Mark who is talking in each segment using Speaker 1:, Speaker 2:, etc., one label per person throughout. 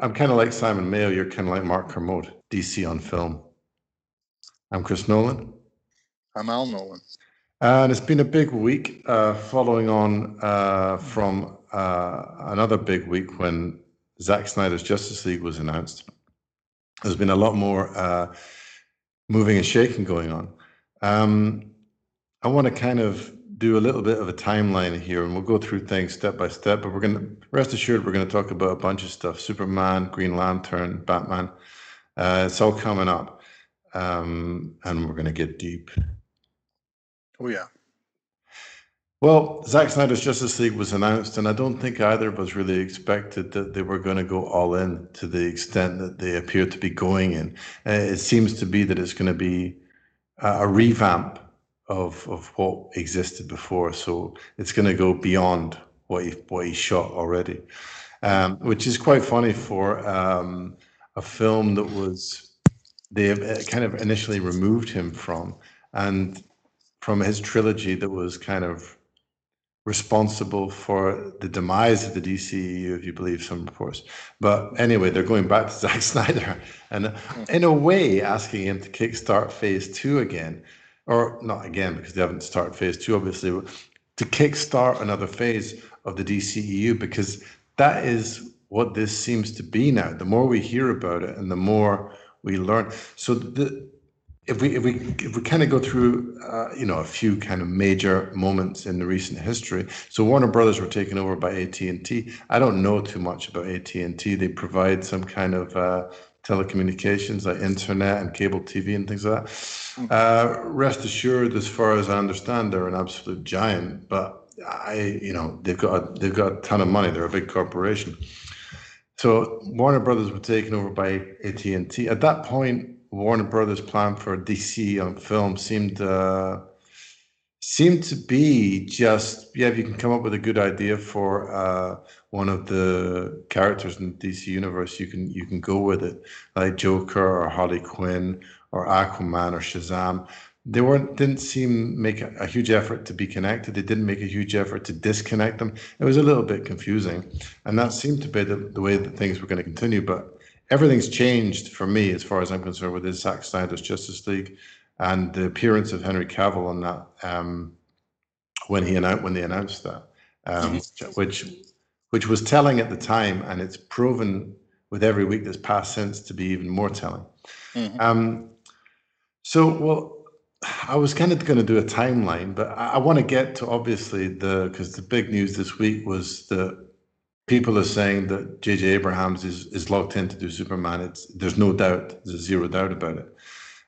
Speaker 1: I'm kind of like Simon Mayo. You're kind of like Mark Kermode, DC on film. I'm Chris Nolan.
Speaker 2: I'm Al Nolan.
Speaker 1: And it's been a big week uh, following on uh, from uh, another big week when Zack Snyder's Justice League was announced. There's been a lot more uh, moving and shaking going on. Um, I want to kind of do a little bit of a timeline here, and we'll go through things step by step. But we're going to rest assured we're going to talk about a bunch of stuff: Superman, Green Lantern, Batman. Uh, it's all coming up, um, and we're going to get deep.
Speaker 2: Oh yeah.
Speaker 1: Well, Zack Snyder's Justice League was announced, and I don't think either of us really expected that they were going to go all in to the extent that they appear to be going in. Uh, it seems to be that it's going to be a revamp of of what existed before. So it's going to go beyond what he what he shot already, um, which is quite funny for um, a film that was they uh, kind of initially removed him from and from his trilogy that was kind of responsible for the demise of the DCEU, if you believe some reports. But anyway, they're going back to Zack Snyder and, in a way, asking him to kickstart Phase Two again, or not again because they haven't started phase two, obviously, to kickstart another phase of the DCEU because that is what this seems to be now. The more we hear about it and the more we learn. So the if we if we if we kind of go through uh, you know a few kind of major moments in the recent history so warner brothers were taken over by at&t i don't know too much about at&t they provide some kind of uh, telecommunications like internet and cable TV and things like that. Uh, rest assured, as far as I understand, they're an absolute giant. But I, you know, they've got a, they've got a ton of money. They're a big corporation. So Warner Brothers were taken over by AT and T. At that point, Warner Brothers' plan for DC on film seemed uh, seemed to be just yeah, if you can come up with a good idea for uh, one of the characters in the DC universe, you can you can go with it, like Joker or Harley Quinn or Aquaman or Shazam. They weren't didn't seem make a, a huge effort to be connected. They didn't make a huge effort to disconnect them. It was a little bit confusing, and that seemed to be the, the way that things were going to continue. But everything's changed for me as far as I'm concerned with this Zack Snyder's Justice League and the appearance of Henry Cavill on that um, when he announced when they announced that, um, which which was telling at the time, and it's proven with every week that's passed since to be even more telling. Mm-hmm. Um, so, well, I was kind of going to do a timeline, but I, I want to get to obviously the because the big news this week was that people are saying that J.J. Abrams is is locked in to do Superman. It's there's no doubt, there's zero doubt about it,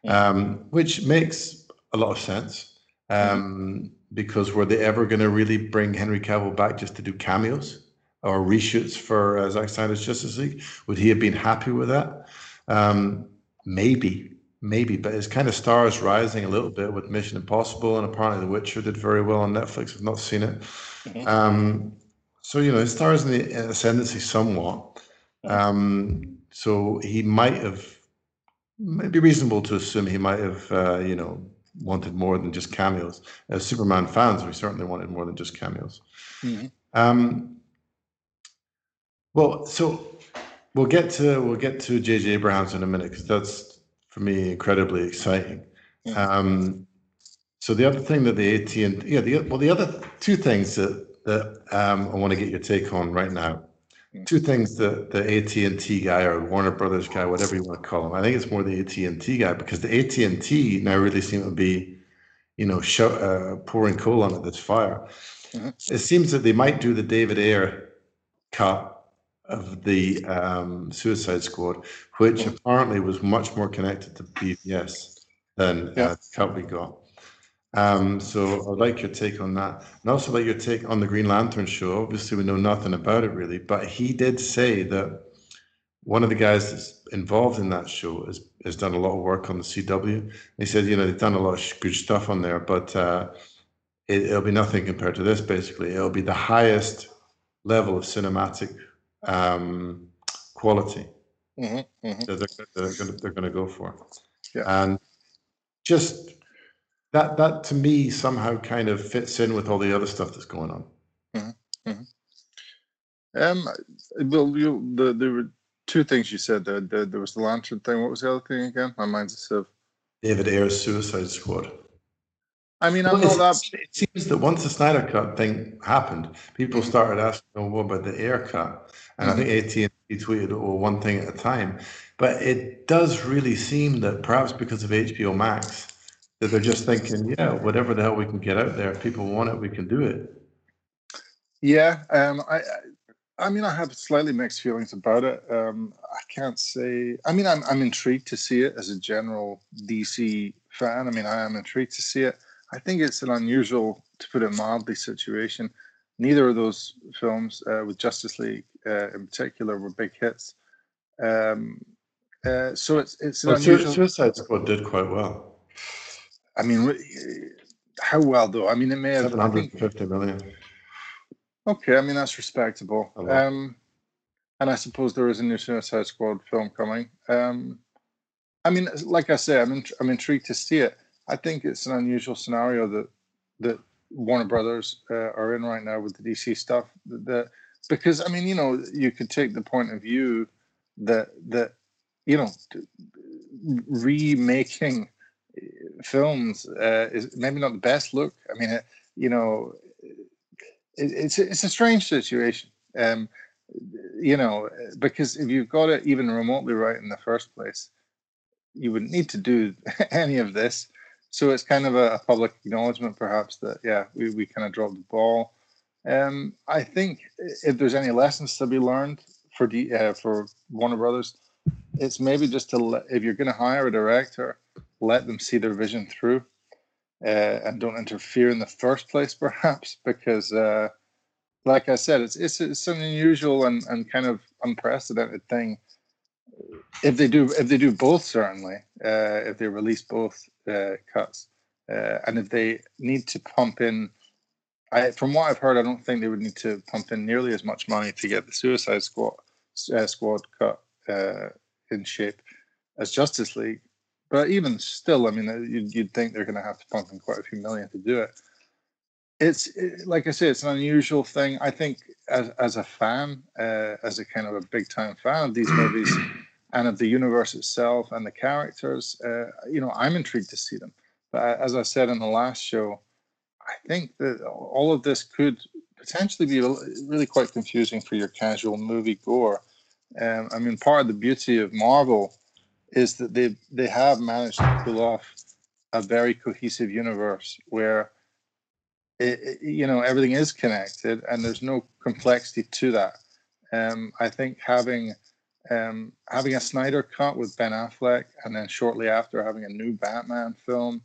Speaker 1: um, which makes a lot of sense. Um, because were they ever going to really bring Henry Cavill back just to do cameos? or reshoots for uh, Zack Snyder's Justice League. Would he have been happy with that? Um, maybe, maybe, but his kind of stars rising a little bit with Mission Impossible, and apparently The Witcher did very well on Netflix. I've not seen it. Mm-hmm. Um, so you know, his stars in the ascendancy somewhat. Um, so he might have, might be reasonable to assume he might have, uh, you know, wanted more than just cameos. As Superman fans, we certainly wanted more than just cameos. Mm-hmm. Um, well, so we'll get to we'll get to JJ Abrams in a minute because that's for me incredibly exciting. Um, so the other thing that the AT and yeah, the well, the other two things that that um, I want to get your take on right now. Two things that the AT and T guy or Warner Brothers guy, whatever you want to call him, I think it's more the AT and T guy because the AT and T now really seem to be, you know, show, uh, pouring coal onto this fire. Mm-hmm. It seems that they might do the David Ayer cut of the um, Suicide Squad, which apparently was much more connected to BVS than yeah. uh, the cut we got. Um, so I'd like your take on that, and also like your take on the Green Lantern show. Obviously, we know nothing about it really, but he did say that one of the guys that's involved in that show has has done a lot of work on the CW. He said, you know, they've done a lot of good stuff on there, but uh, it, it'll be nothing compared to this. Basically, it'll be the highest level of cinematic um, quality mm-hmm, mm-hmm. that they're, they're, they're gonna go for. Yeah. And just that that to me somehow kind of fits in with all the other stuff that's going on.
Speaker 2: Mm-hmm, mm-hmm. Um, well, you, the the two things you said. The, the, there was the lantern thing. What was the other thing again? My mind's a sieve.
Speaker 1: David Ayer's Suicide Squad.
Speaker 2: I mean, I'm
Speaker 1: Well,
Speaker 2: not that.
Speaker 1: It seems that once the Snyder Cut thing happened, people started asking, "Oh, what about the Ayer Cut?" And I think AT&T tweeted, "Oh, one thing at a time." But it does really seem that perhaps because of HBO Max, that they're just thinking, "Yeah, whatever the hell we can get out there, if people want it, we can do it."
Speaker 2: Yeah, um, I, I, mean, I have slightly mixed feelings about it. Um, I can't say. I mean, I'm I'm intrigued to see it as a general DC fan. I mean, I am intrigued to see it. I think it's an unusual, to put it mildly, situation. Neither of those films, uh, with Justice League uh, in particular, were big hits. Um, uh, so it's it's an
Speaker 1: Well,
Speaker 2: unusual.
Speaker 1: Suicide Squad did quite well,
Speaker 2: I mean, how well though? I mean, it may have.
Speaker 1: seven hundred and fifty million.
Speaker 2: Okay, I mean that's respectable. Um, and I suppose there is a new Suicide Squad film coming. Um, I mean, like I say, I'm int- I'm intrigued to see it. I think it's an unusual scenario that that Warner Brothers uh, are in right now with the DC stuff. That, because I mean, you know, you could take the point of view that that you know remaking films uh, is maybe not the best look. I mean, it, you know, it, it's it's a strange situation. Um, you know, because if you've got it even remotely right in the first place, you wouldn't need to do any of this. So it's kind of a, a public acknowledgement, perhaps, that yeah, we, we kind of dropped the ball. Um, I think if there's any lessons to be learned for D, uh, for Warner Brothers, it's maybe just to let, if you're going to hire a director, let them see their vision through, uh, and don't interfere in the first place, perhaps, because uh, like I said, it's it's, it's an unusual and, and kind of unprecedented thing. If they do if they do both, certainly, uh, if they release both uh, cuts, uh, and if they need to pump in, I from what I've heard, I don't think they would need to pump in nearly as much money to get the Suicide Squad uh, Squad cut in shape as Justice League. But even still, I mean, uh, you'd, you'd think they're going to have to pump in quite a few million to do it it's it, like I say, it's an unusual thing. I think as as a fan, uh, as a kind of a big time fan of these movies and of the universe itself and the characters, uh, you know, I'm intrigued to see them. But as I said in the last show, I think that all of this could potentially be really quite confusing for your casual movie goer. Um, I mean, part of the beauty of Marvel is that they they have managed to pull off a very cohesive universe where it, it- you know everything is connected and there's no complexity to that. Um, i think having um, having a snyder cut with ben affleck and then shortly after having a new batman film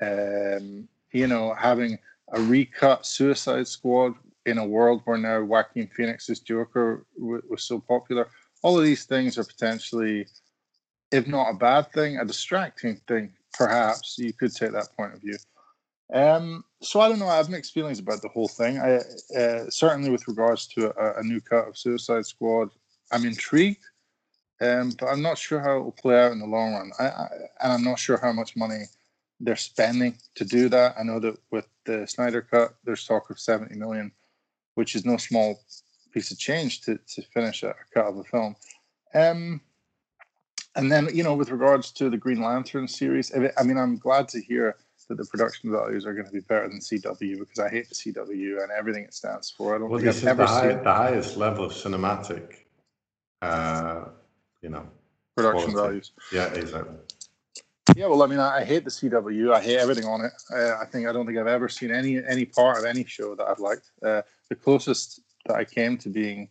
Speaker 2: um, you know having a recut suicide squad in a world where now joaquin phoenix's joker w- was so popular all of these things are potentially if not a bad thing a distracting thing perhaps you could take that point of view um, so I don't know. I have mixed feelings about the whole thing. I uh, certainly, with regards to a, a new cut of Suicide Squad, I'm intrigued, um, but I'm not sure how it will play out in the long run. I, I, and I'm not sure how much money they're spending to do that. I know that with the Snyder cut, there's talk of 70 million, which is no small piece of change to, to finish a, a cut of a film. Um, and then, you know, with regards to the Green Lantern series, I mean- I'm glad to hear that the production values are going to be better than CW because I hate the CW and everything it stands for. I don't
Speaker 1: Well,
Speaker 2: think
Speaker 1: this
Speaker 2: I've
Speaker 1: is the, high,
Speaker 2: seen
Speaker 1: the highest level of cinematic. Uh, you know,
Speaker 2: production
Speaker 1: quality.
Speaker 2: values.
Speaker 1: yeah, exactly.
Speaker 2: Yeah, well, I mean, I, I hate the CW. I hate everything on it. Uh, I think I don't think I've ever seen any any part of any show that I've liked. Uh, the closest that I came to being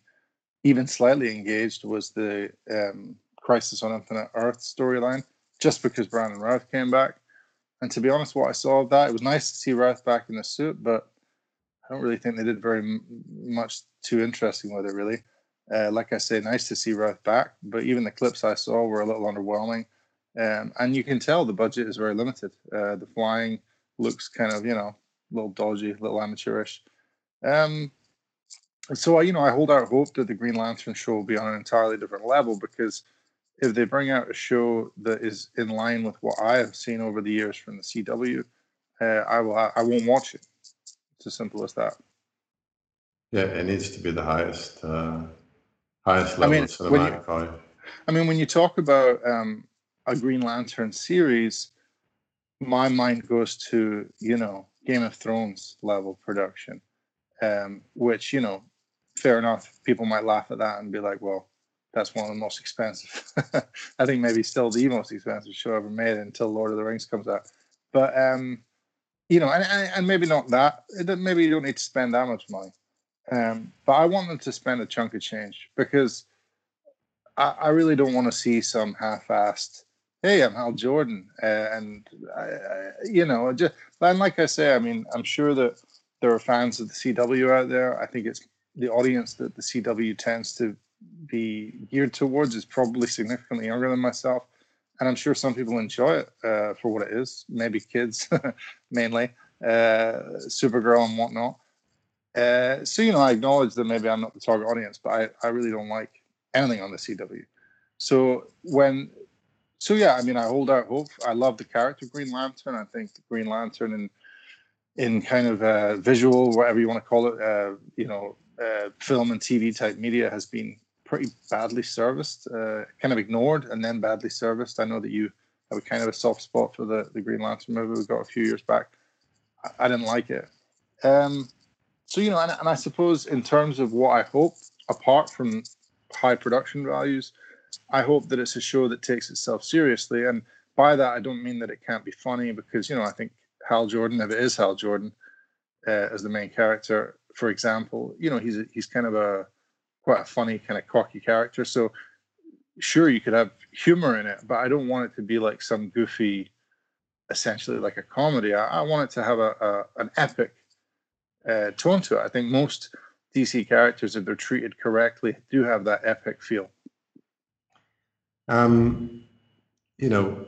Speaker 2: even slightly engaged was the um, Crisis on Infinite Earth storyline, just because Brandon Routh came back. And to be honest, what I saw of that, it was nice to see Routh back in the suit, but I don't really think they did very m- much too interesting with it, really. Uh, like I say, nice to see Routh back, but even the clips I saw were a little underwhelming. Um, and you can tell the budget is very limited. Uh, the flying looks kind of, you know, a little dodgy, a little amateurish. Um, so, I, you know, I hold out hope that the Green Lantern show will be on an entirely different level because if they bring out a show that is in line with what I have seen over the years from the CW, uh, I will. I won't watch it. It's as simple as that.
Speaker 1: Yeah, it needs to be the highest, uh, highest
Speaker 2: I mean,
Speaker 1: of
Speaker 2: when you-
Speaker 1: cinematic value.
Speaker 2: I mean, when you talk about um, a Green Lantern series, my mind goes to you know Game of Thrones level production, um, which you know, fair enough. People might laugh at that and be like, "Well, that's one of the most expensive." I think maybe still the most expensive show ever made until Lord of the Rings comes out. But um, you know, and, and maybe not that. Maybe you don't need to spend that much money. Um, but I want them to spend a chunk of change because I, I really don't want to see some half-assed. Hey, I'm Hal Jordan, uh, and I, I, you know, just and like I say, I mean, I'm sure that there are fans of the CW out there. I think it's the audience that the CW tends to be geared towards is probably significantly younger than myself, and I'm sure some people enjoy it uh, for what it is. Maybe kids, mainly, uh, Supergirl and whatnot. Uh, so you know, I acknowledge that maybe I'm not the target audience, but I, I really don't like anything on the CW. So when, so yeah, I mean, I hold out hope. I love the character Green Lantern. I think Green Lantern and in kind of uh, visual, whatever you want to call it, uh, you know, uh, film and TV type media has been pretty badly serviced, uh, kind of ignored, and then badly serviced. I know that you have a kind of a soft spot for the the Green Lantern movie we got a few years back. I, I didn't like it. Um, so you know, and, and I suppose in terms of what I hope, apart from high production values, I hope that it's a show that takes itself seriously. And by that, I don't mean that it can't be funny, because you know, I think Hal Jordan, if it is Hal Jordan uh, as the main character, for example, you know, he's he's kind of a quite a funny, kind of cocky character. So sure, you could have humor in it, but I don't want it to be like some goofy, essentially like a comedy. I, I want it to have a, a an epic uh, tone to it. I think most DC characters, if they're treated correctly, do have that epic feel.
Speaker 1: Um, you know,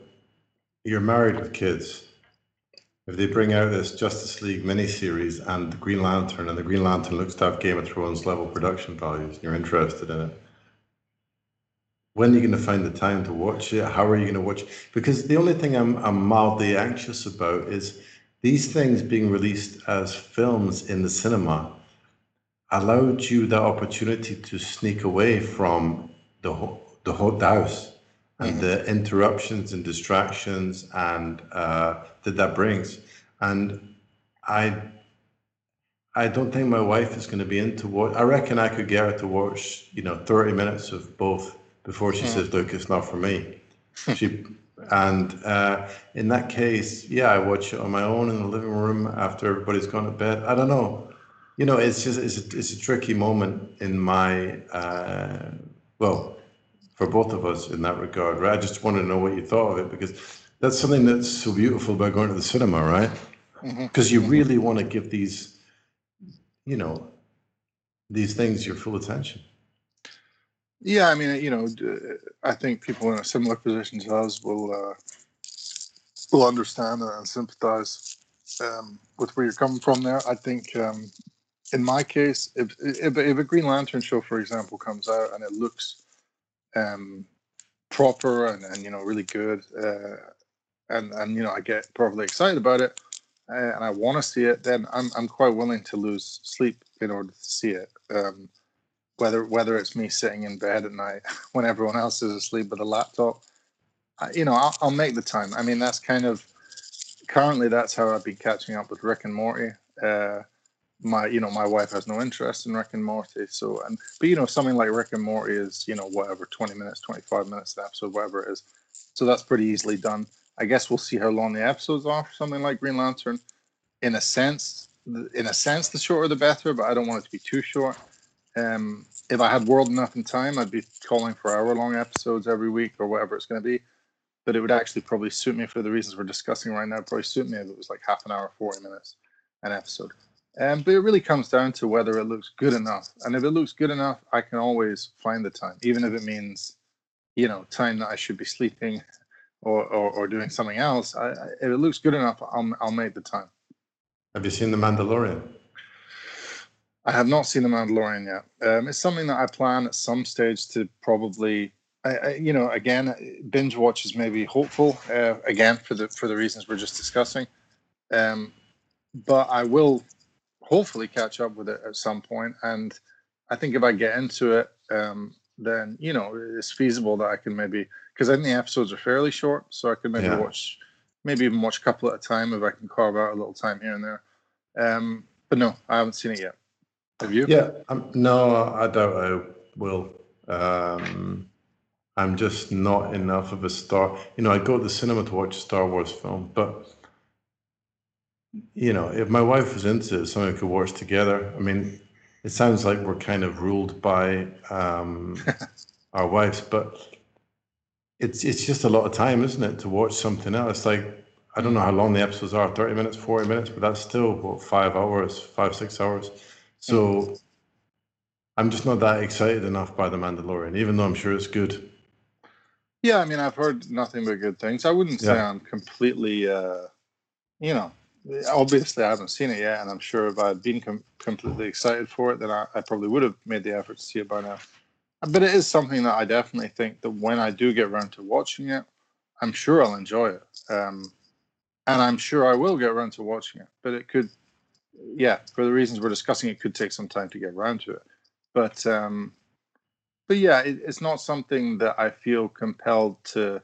Speaker 1: you're married with kids. If they bring out this Justice League miniseries and the Green Lantern, and the Green Lantern looks to have Game of Thrones level production values, and you're interested in it, when are you going to find the time to watch it? How are you going to watch? It? Because the only thing I'm, I'm mildly anxious about is these things being released as films in the cinema allowed you the opportunity to sneak away from the the whole house and mm-hmm. the interruptions and distractions and uh, that that brings. And I, I don't think my wife is going to be into what I reckon I could get her to watch, you know, thirty minutes of both before she mm-hmm. says, "Look, it's not for me." she and uh, in that case, yeah, I watch it on my own in the living room after everybody's gone to bed. I don't know. You know, it's just it's a, it's a tricky moment in my uh, well, for both of us in that regard, right? I just wanted to know what you thought of it because that's something that's so beautiful about going to the cinema, right? Because mm-hmm. you really want to give these, you know, these things your full attention.
Speaker 2: Yeah, I mean, you know, I think people in a similar position to us will uh, will understand and sympathize um, with where you're coming from. There, I think, um, in my case, if, if if a Green Lantern show, for example, comes out and it looks um, proper and, and you know really good, uh, and and you know I get probably excited about it, uh, and I want to see it, then I'm I'm quite willing to lose sleep in order to see it. Um, whether whether it's me sitting in bed at night when everyone else is asleep with a laptop I, you know I'll, I'll, make the time i mean that's kind of currently that's how i've been catching up with rick and morty uh, my you know my wife has no interest in rick and morty so and but you know something like rick and morty is you know whatever 20 minutes 25 minutes an episode whatever it is so that's pretty easily done i guess we'll see how long the episodes are for something like green lantern in a sense in a sense the shorter the better but i don't want it to be too short um, if I had world enough in time, I'd be calling for hour long episodes every week or whatever it's going to be. But it would actually probably suit me for the reasons we're discussing right now. Probably suit me if it was like half an hour, 40 minutes an episode. Um, but it really comes down to whether it looks good enough. And if it looks good enough, I can always find the time, even if it means, you know, time that I should be sleeping or, or, or doing something else. I, I, if it looks good enough, I'll, I'll make the time.
Speaker 1: Have you seen The Mandalorian?
Speaker 2: I have not seen The Mandalorian yet. Um, it's something that I plan at some stage to probably, I, I, you know, again, binge watch is maybe hopeful. Uh, again, for the for the reasons we're just discussing. Um, but I will hopefully catch up with it at some point. And I think if I get into it, um, then you know it's feasible that I can maybe because I think the episodes are fairly short, so I can maybe
Speaker 1: Yeah.
Speaker 2: watch, maybe even watch a couple at a time if I can carve out a little time here and there. Um, but no, I haven't seen it yet. Have you?
Speaker 1: Yeah, um, no, I doubt I will. Um, I'm just not enough of a star. You know, I go to the cinema to watch a Star Wars film, but you know, if my wife was into it, something we could watch together. I mean, it sounds like we're kind of ruled by um, our wives, but it's it's just a lot of time, isn't it, to watch something else? Like I don't know how long the episodes are, thirty minutes, forty minutes, but that's still what five hours, five six hours. So I'm just not that excited enough by the Mandalorian, even though I'm sure it's good.
Speaker 2: Yeah, I mean, I've heard nothing but good things. I wouldn't say
Speaker 1: Yeah.
Speaker 2: I'm completely, uh, you know, obviously I haven't seen it yet, and I'm sure if I'd been com- completely excited for it, then I, I probably would have made the effort to see it by now. But it is something that I definitely think that when I do get around to watching it, I'm sure I'll enjoy it. Um, and I'm sure I will get around to watching it. But it could, yeah, for the reasons we're discussing, it could take some time to get around to it. But um, but yeah, it, it's not something that I feel compelled to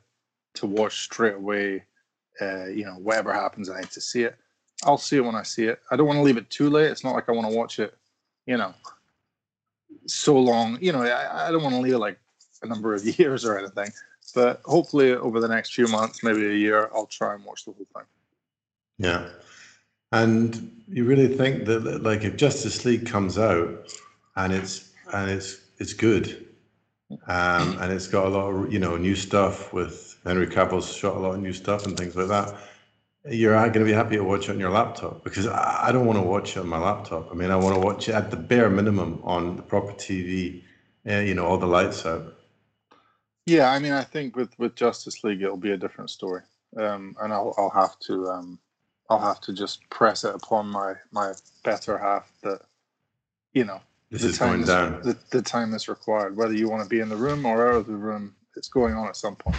Speaker 2: to watch straight away. Uh, you know, whatever happens, I need to see it. I'll see it when I see it. I don't want to leave it too late. It's not like I want to watch it, you know, so long. You know, I, I don't want to leave it like a number of years or anything. But hopefully, over the next few months, maybe a year, I'll try and watch the whole thing.
Speaker 1: Yeah. And you really think that like if Justice League comes out and it's and it's it's good, um, and it's got a lot of you know new stuff with Henry Cavill's shot a lot of new stuff and things like that. You're going to be happy to watch it on your laptop because I I don't want to watch it on my laptop. I mean, I want to watch it at the bare minimum on the proper TV. Uh, you know, all the lights out.
Speaker 2: Yeah, I mean, I think with with Justice League, it'll be a different story, um, and I'll I'll have to um, I'll have to just press it upon my my better half that you know
Speaker 1: This
Speaker 2: the
Speaker 1: is
Speaker 2: time
Speaker 1: going
Speaker 2: is-
Speaker 1: down.
Speaker 2: the, the time that's required, whether you want to be in the room or out of the room, it's going on at some point.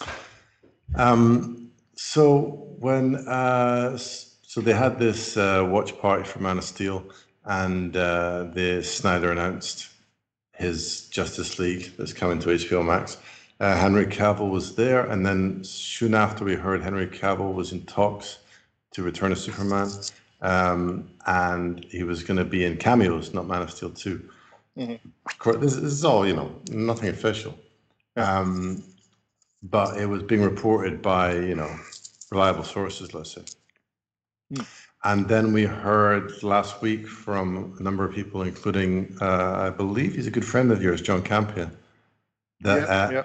Speaker 2: Yeah.
Speaker 1: Um, so when uh, so they had this uh, watch party for Man of Steel, and uh, the Snyder announced his Justice League that's coming to HBO Max. Uh, Henry Cavill was there, and then soon after we heard Henry Cavill was in talks to return as Superman, um, and he was going to be in cameos, not Man of Steel two.
Speaker 2: Mhm.
Speaker 1: Of course, this, this is all you know, nothing official. Um, but it was being reported by you know reliable sources, let's say.
Speaker 2: Hmm.
Speaker 1: And then we heard last week from a number of people, including uh, I believe he's a good friend of yours, John Campea, that
Speaker 2: yeah,
Speaker 1: uh,
Speaker 2: yeah.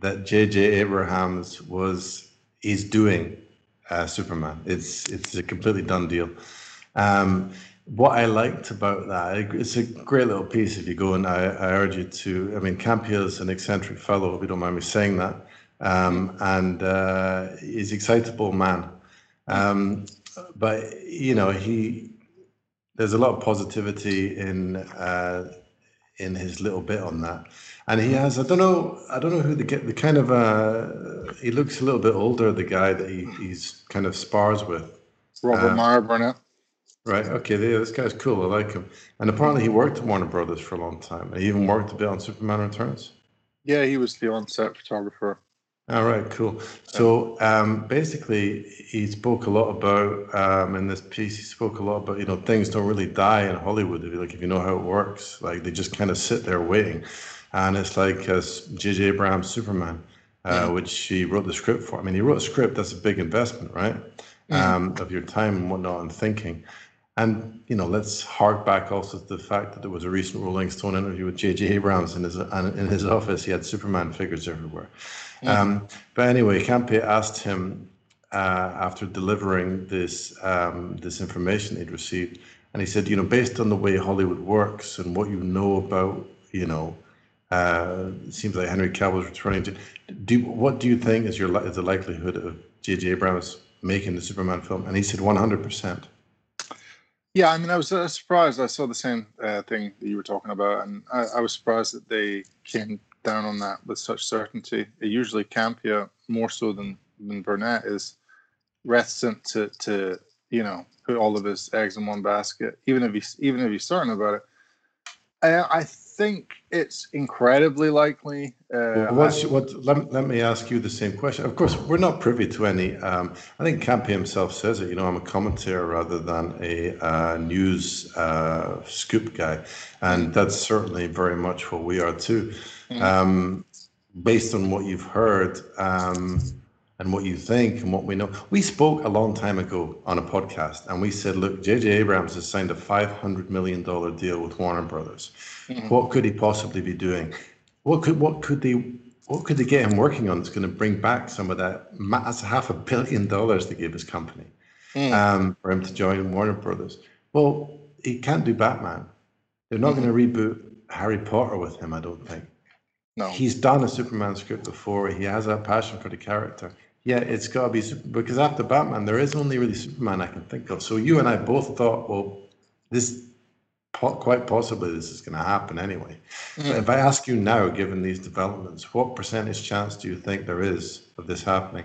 Speaker 1: that J.J. Abrams was is doing uh, Superman. It's it's a completely done deal. Um, what I liked about that, it's a great little piece. If you go and I, I urge you to. I mean, Campea's an eccentric fellow, if you don't mind me saying that, um, and uh, he's excitable man. Um, but you know, he there's a lot of positivity in uh, in his little bit on that. And he has, I don't know, I don't know who the the kind of uh, he looks a little bit older, the guy that he, he's kind of spars with.
Speaker 2: Robert
Speaker 1: uh,
Speaker 2: Meyer Burnett.
Speaker 1: Right. Okay. Yeah, this guy's cool. I like him. And apparently, he worked at Warner Brothers for a long time. He even worked a bit on Superman Returns.
Speaker 2: Yeah, he was the on-set photographer.
Speaker 1: All right. Cool. So um, basically, he spoke a lot about um, in this piece. He spoke a lot about you know things don't really die in Hollywood. If you like, if you know how it works, like they just kind of sit there waiting. And it's like uh, J.J. Abrams' Superman, uh, which he wrote the script for. I mean, he wrote a script. That's a big investment, right? Um, of your time and whatnot and thinking. And you know, let's hark back also to the fact that there was a recent Rolling Stone interview with J.J. Abrams in his and in his office. He had Superman figures everywhere. Um, but anyway, Campea asked him uh, after delivering this um, this information he'd received, and he said, you know, based on the way Hollywood works and what you know about, you know, uh, it seems like Henry Cavill is returning to. Do what do you think is your is the likelihood of J.J. Abrams making the Superman film? And he said one hundred percent.
Speaker 2: Yeah, I mean, I was uh, surprised. I saw the same uh, thing that you were talking about, and I, I was surprised that they came down on that with such certainty. Usually, Campea, more so than than Burnett, is reticent to to you know put all of his eggs in one basket, even if he's even if he's certain about it. I, I think it's incredibly likely. Uh,
Speaker 1: what's, what, let, let me ask you the same question. Of course, we're not privy to any. Um, I think Campea himself says it. You know, I'm a commentator rather than a uh, news uh, scoop guy, and that's certainly very much what we are too. Um, based on what you've heard um, and what you think and what we know, we spoke a long time ago on a podcast, and we said, look, J.J. Abrams has signed a 500 million dollar deal with Warner Brothers. Mm-hmm. What could he possibly be doing? What could what could they what could they get him working on that's going to bring back some of that? That's half a billion dollars they gave his company mm. um, for him to join Warner Brothers. Well, he can't do Batman. They're not mm-hmm. going to reboot Harry Potter with him. I don't think.
Speaker 2: no.
Speaker 1: He's done a Superman script before. He has a passion for the character. Yeah, it's got to be because after Batman, there is only really Superman I can think of. So you and I both thought, well, this quite possibly this is going to happen anyway. But if I ask you now, given these developments, what percentage chance do you think there is of this happening?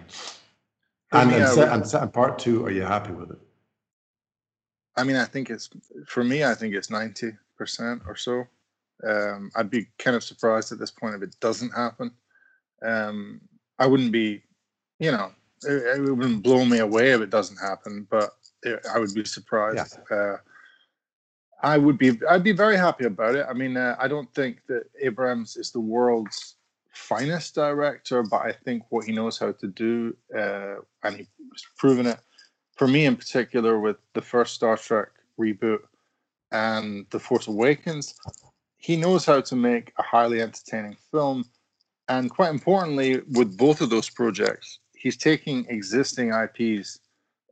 Speaker 1: And,
Speaker 2: me,
Speaker 1: and,
Speaker 2: I
Speaker 1: se-
Speaker 2: would-
Speaker 1: and, and part two, are you happy with it?
Speaker 2: I mean, I think it's for me. I think it's ninety percent or so. Um, I'd be kind of surprised at this point if it doesn't happen. Um, I wouldn't be, you know, it, it wouldn't blow me away if it doesn't happen, but it, I would be surprised. Uh, I would be. I'd be very happy about it. I mean, uh, I don't think that Abrams is the world's finest director, but I think what he knows how to do, uh, and he's proven it for me in particular with the first Star Trek reboot and The Force Awakens, he knows how to make a highly entertaining film. And quite importantly, with both of those projects, he's taking existing IPs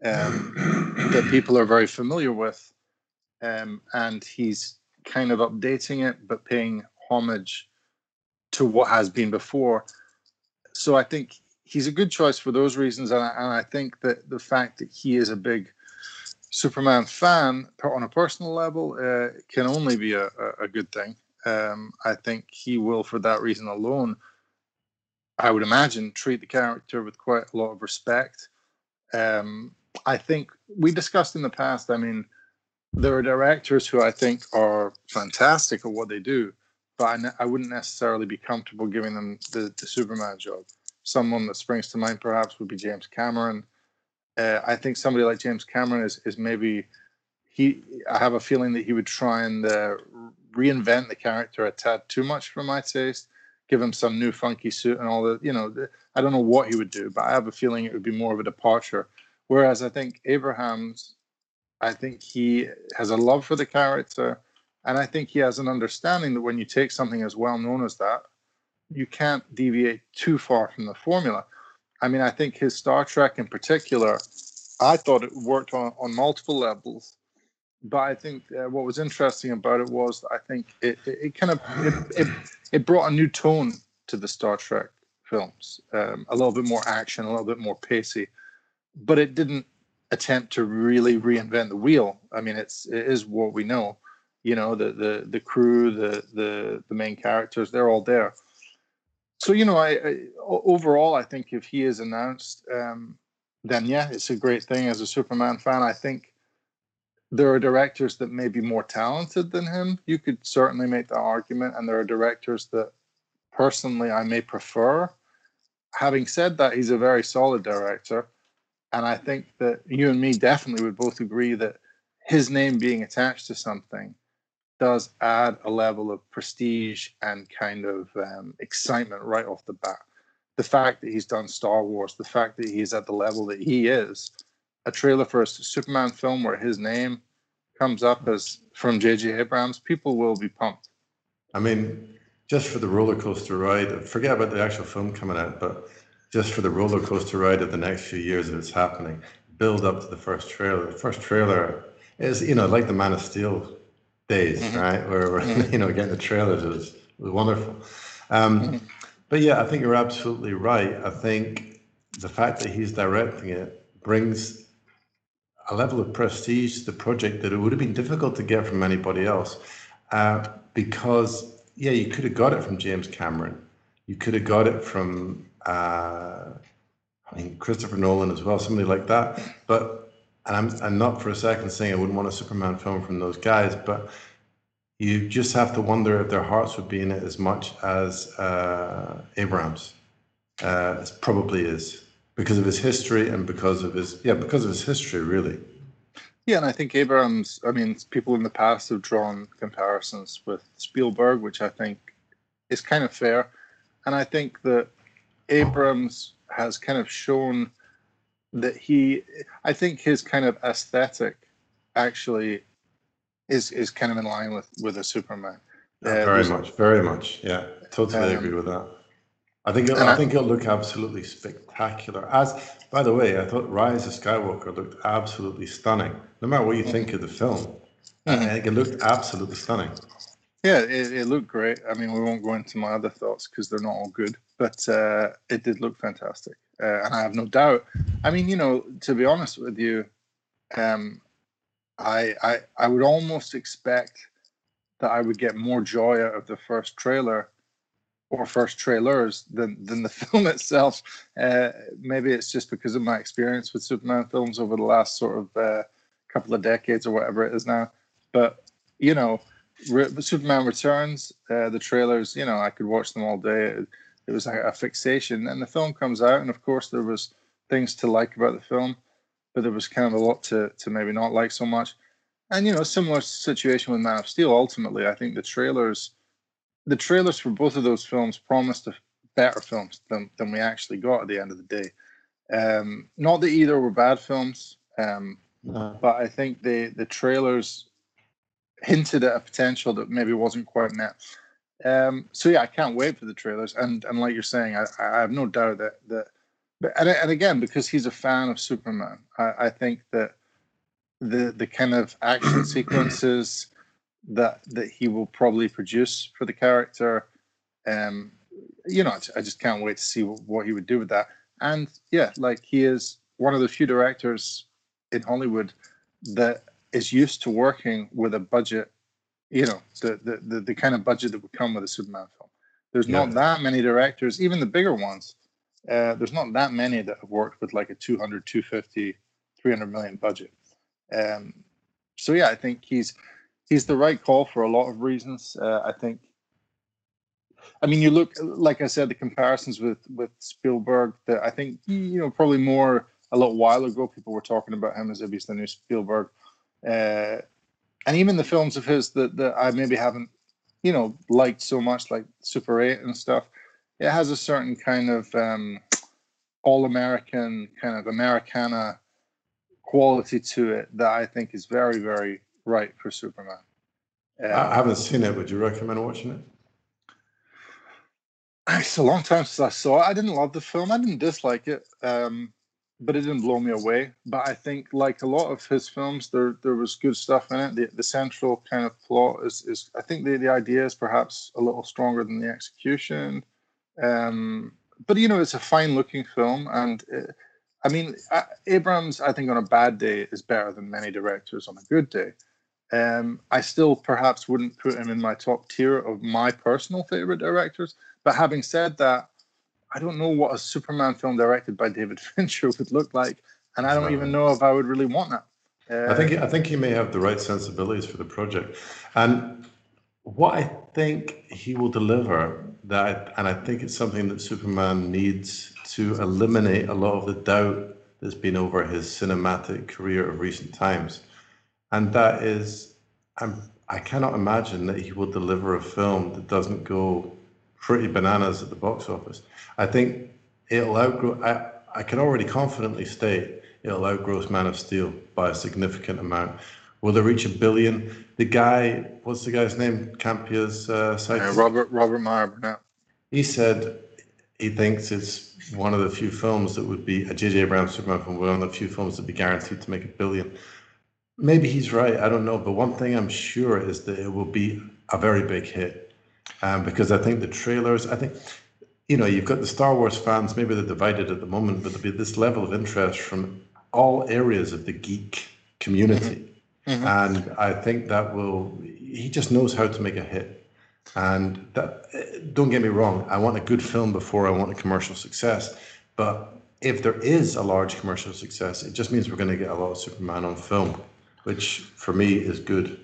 Speaker 2: um, that people are very familiar with, um, and he's kind of updating it, but paying homage to what has been before. So I think he's a good choice for those reasons, and I, and I think that the fact that he is a big Superman fan on a personal level uh, can only be a, a, good thing. Um, I think he will, for that reason alone, I would imagine, treat the character with quite a lot of respect. Um, I think we discussed in the past. I mean, there are directors who I think are fantastic at what they do, but I, ne- I wouldn't necessarily be comfortable giving them the, the Superman job. Someone that springs to mind perhaps would be James Cameron. Uh, I think somebody like James Cameron is is maybe he. I have a feeling that he would try and uh, reinvent the character a tad too much for my taste. Give him some new funky suit and all the you know. The, I don't know what he would do, but I have a feeling it would be more of a departure. Whereas I think Abrams, I think he has a love for the character, and I think he has an understanding that when you take something as well known as that, you can't deviate too far from the formula. I mean, I think his Star Trek in particular, I thought it worked on, on multiple levels. But I think uh, what was interesting about it was I think it, it, it kind of it, it, it brought a new tone to the Star Trek films, um, a little bit more action, a little bit more pacey, but it didn't attempt to really reinvent the wheel. I mean, it's it is what we know, you know, the the the crew, the the the main characters, they're all there so you know, I overall, I think if he is announced, um, then yeah, it's a great thing. As a Superman fan, I think there are directors that may be more talented than him. You could certainly make that argument, and there are directors that personally I may prefer. Having said that, he's a very solid director, and I think that you and me definitely would both agree that his name being attached to something does add a level of prestige and kind of um, excitement right off the bat. The fact that he's done Star Wars, the fact that he's at the level that he is, a trailer for a Superman film where his name comes up as from J.J. Abrams, people will be pumped.
Speaker 1: I mean, just for the roller coaster ride, forget about the actual film coming out, but just for the roller coaster ride of the next few years it's happening, build up to the first trailer. The first trailer is, you know, like the Man of Steel days, mm-hmm. right? Where, where mm-hmm. you know, getting the trailers was, was wonderful. Um, mm-hmm. But yeah, I think you're absolutely right. I think the fact that he's directing it brings a level of prestige to the project that it would have been difficult to get from anybody else. Uh, because, yeah, you could have got it from James Cameron. You could have got it from, uh, I mean, Christopher Nolan as well, somebody like that. But, and I'm, I'm not for a second saying I wouldn't want a Superman film from those guys, but you just have to wonder if their hearts would be in it as much as uh, Abrams. Uh, probably is because of his history and because of his yeah because of his history really.
Speaker 2: Yeah, and I think Abrams. I mean, people in the past have drawn comparisons with Spielberg, which I think is kind of fair, and I think that Abrams has kind of shown that he. I think his kind of aesthetic actually is is kind of in line with with a Superman.
Speaker 1: Uh, very much, very much. Yeah, totally um, agree with that. I think it, I, I think it'll look absolutely spectacular. As by the way, I thought Rise of Skywalker looked absolutely stunning. No matter what you think of the film, mm-hmm. I think it looked absolutely stunning.
Speaker 2: Yeah, it, it, looked great. I mean, we won't go into my other thoughts because they're not all good, but uh, it did look fantastic, uh, and I have no doubt. I mean, you know, to be honest with you, um, I, I I would almost expect that I would get more joy out of the first trailer or first trailers than than the film itself. Uh, maybe it's just because of my experience with Superman films over the last sort of uh, couple of decades or whatever it is now. But you know, Re- Superman Returns, uh, the trailers, you know, I could watch them all day. It, it was like a fixation, and the film comes out, and of course there was things to like about the film but there was kind of a lot to to maybe not like so much. And you know, similar situation with Man of Steel. Ultimately, I think the trailers, the trailers for both of those films promised better films than than we actually got at the end of the day. Um, not that either were bad films, um, no. but I think the the trailers hinted at a potential that maybe wasn't quite met. Um, so yeah, I can't wait for the trailers. And and like you're saying, I, I have no doubt that that and, and again, because he's a fan of Superman, I, I think that the the kind of action sequences that that he will probably produce for the character, um, you know, I just can't wait to see what, what he would do with that. And yeah, like he is one of the few directors in Hollywood that is used to working with a budget, you know, the the the, the kind of budget that would come with a Superman film. There's yeah. not that many directors, even the bigger ones, uh, there's not that many that have worked with like a 200 250 300 million budget um, so yeah i think he's he's the right call for a lot of reasons uh, i think. I mean you look like i said the comparisons with with spielberg that i think you know probably more a little while ago people were talking about him as if he's the new spielberg uh, and even the films of his that, that i maybe haven't you know liked so much like super 8 and stuff it has a certain kind of um, all American kind of Americana quality to it that I think is very, very right for Superman.
Speaker 1: Um, I haven't seen it. Would you recommend watching it?
Speaker 2: It's a long time since I saw it. I didn't love the film. I didn't dislike it, um, but it didn't blow me away. But I think, like a lot of his films, there there was good stuff in it. The, the central kind of plot is is I think the the idea is perhaps a little stronger than the execution. Um, but you know, it's a fine-looking film, and uh, I mean, uh, Abrams, I think on a bad day is better than many directors on a good day. Um, I still perhaps wouldn't put him in my top tier of my personal favorite directors. But having said that, I don't know what a Superman film directed by David Fincher would look like, and I don't even know if I would really want that.
Speaker 1: Uh, I think I think he may have the right sensibilities for the project, and what I think he will deliver that, and I think it's something that Superman needs to eliminate a lot of the doubt that's been over his cinematic career of recent times, and that is, I'm, I cannot imagine that he will deliver a film that doesn't go pretty bananas at the box office. I think it'll outgrow. I, I can already confidently state it'll outgross Man of Steel by a significant amount. Will they reach a billion? The guy, what's the guy's name? Campea's uh,
Speaker 2: site. Uh, Robert Robert Meyer Burnett.
Speaker 1: He said he thinks it's one of the few films that would be a J.J. Abrams Superman film, one of the few films that would be guaranteed to make a billion. Maybe he's right. I don't know. But one thing I'm sure is that it will be a very big hit, um, because I think the trailers. I think you know you've got the Star Wars fans. Maybe they're divided at the moment, but there'll be this level of interest from all areas of the geek community. Mm-hmm. And I think that will, he just knows how to make a hit. And that, don't get me wrong, I want a good film before I want a commercial success. But if there is a large commercial success, it just means we're going to get a lot of Superman on film, which for me is good.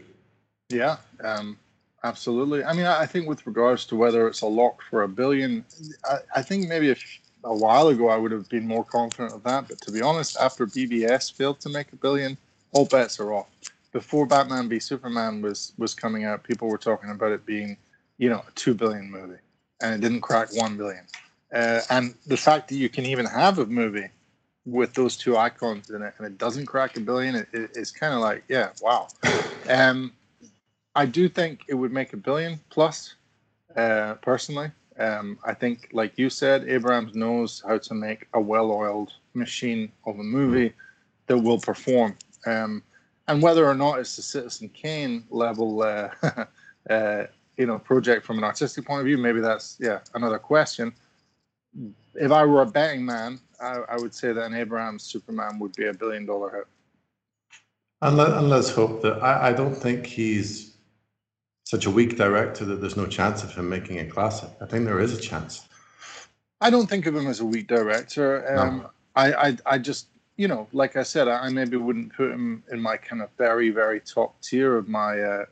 Speaker 2: Yeah. Um, absolutely. I mean, I think with regards to whether it's a lock for a billion, I, I think maybe if a while ago I would have been more confident of that. But to be honest, after BVS failed to make a billion, all bets are off. Before Batman v Superman was was coming out, people were talking about it being, you know, a two billion movie, and it didn't crack one billion. Uh, and the fact that you can even have a movie with those two icons in it and it doesn't crack a billion, it, it, it's kind of like, yeah, wow. Um, I do think it would make a billion plus, uh, personally. Um, I think, like you said, Abrams knows how to make a well-oiled machine of a movie that will perform. Um, and whether or not it's the Citizen Kane level, uh, uh, you know, project from an artistic point of view, maybe that's yeah another question. If I were a betting man, I, I would say that an Abrams Superman would be a billion-dollar hit.
Speaker 1: And, let, and let's hope that I, I don't think he's such a weak director that there's no chance of him making a classic. I think there is a chance.
Speaker 2: I don't think of him as a weak director. Um, no. I, I, I just, you know, like I said, I maybe wouldn't put him in my kind of very, very top tier of my, uh,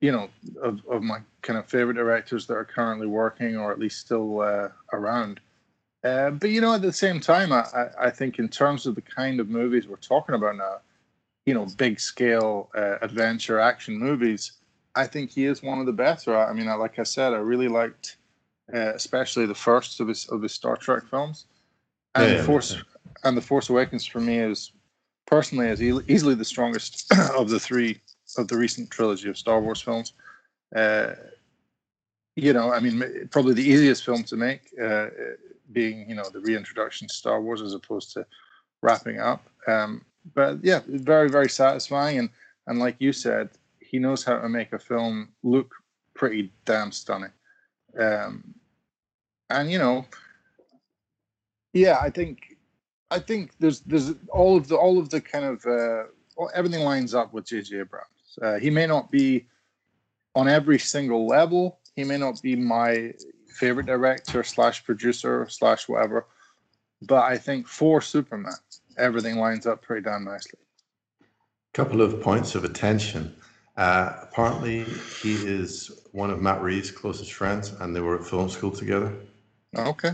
Speaker 2: you know, of, of my kind of favorite directors that are currently working or at least still uh, around. Uh, but you know, at the same time, I, I think in terms of the kind of movies we're talking about now, you know, big scale uh, adventure action movies, I think he is one of the better. I mean, like I said, I really liked, uh, especially the first of his of his Star Trek films, and yeah, Force yeah. and the Force Awakens for me is personally is easily the strongest of the three of the recent trilogy of Star Wars films. Uh, you know, I mean, probably the easiest film to make, uh, being you know the reintroduction to Star Wars as opposed to wrapping up. Um, but yeah, very very satisfying, and and like you said, he knows how to make a film look pretty damn stunning. Um, and you know, yeah, I think I think there's there's all of the all of the kind of uh, everything lines up with J.J. Abrams. Uh, he may not be on every single level. He may not be my favorite director slash producer slash whatever, but I think for Superman, everything lines up pretty damn nicely.
Speaker 1: Couple of points of attention. Uh, apparently, he is one of Matt Reeves' closest friends, and they were at film school together.
Speaker 2: Okay.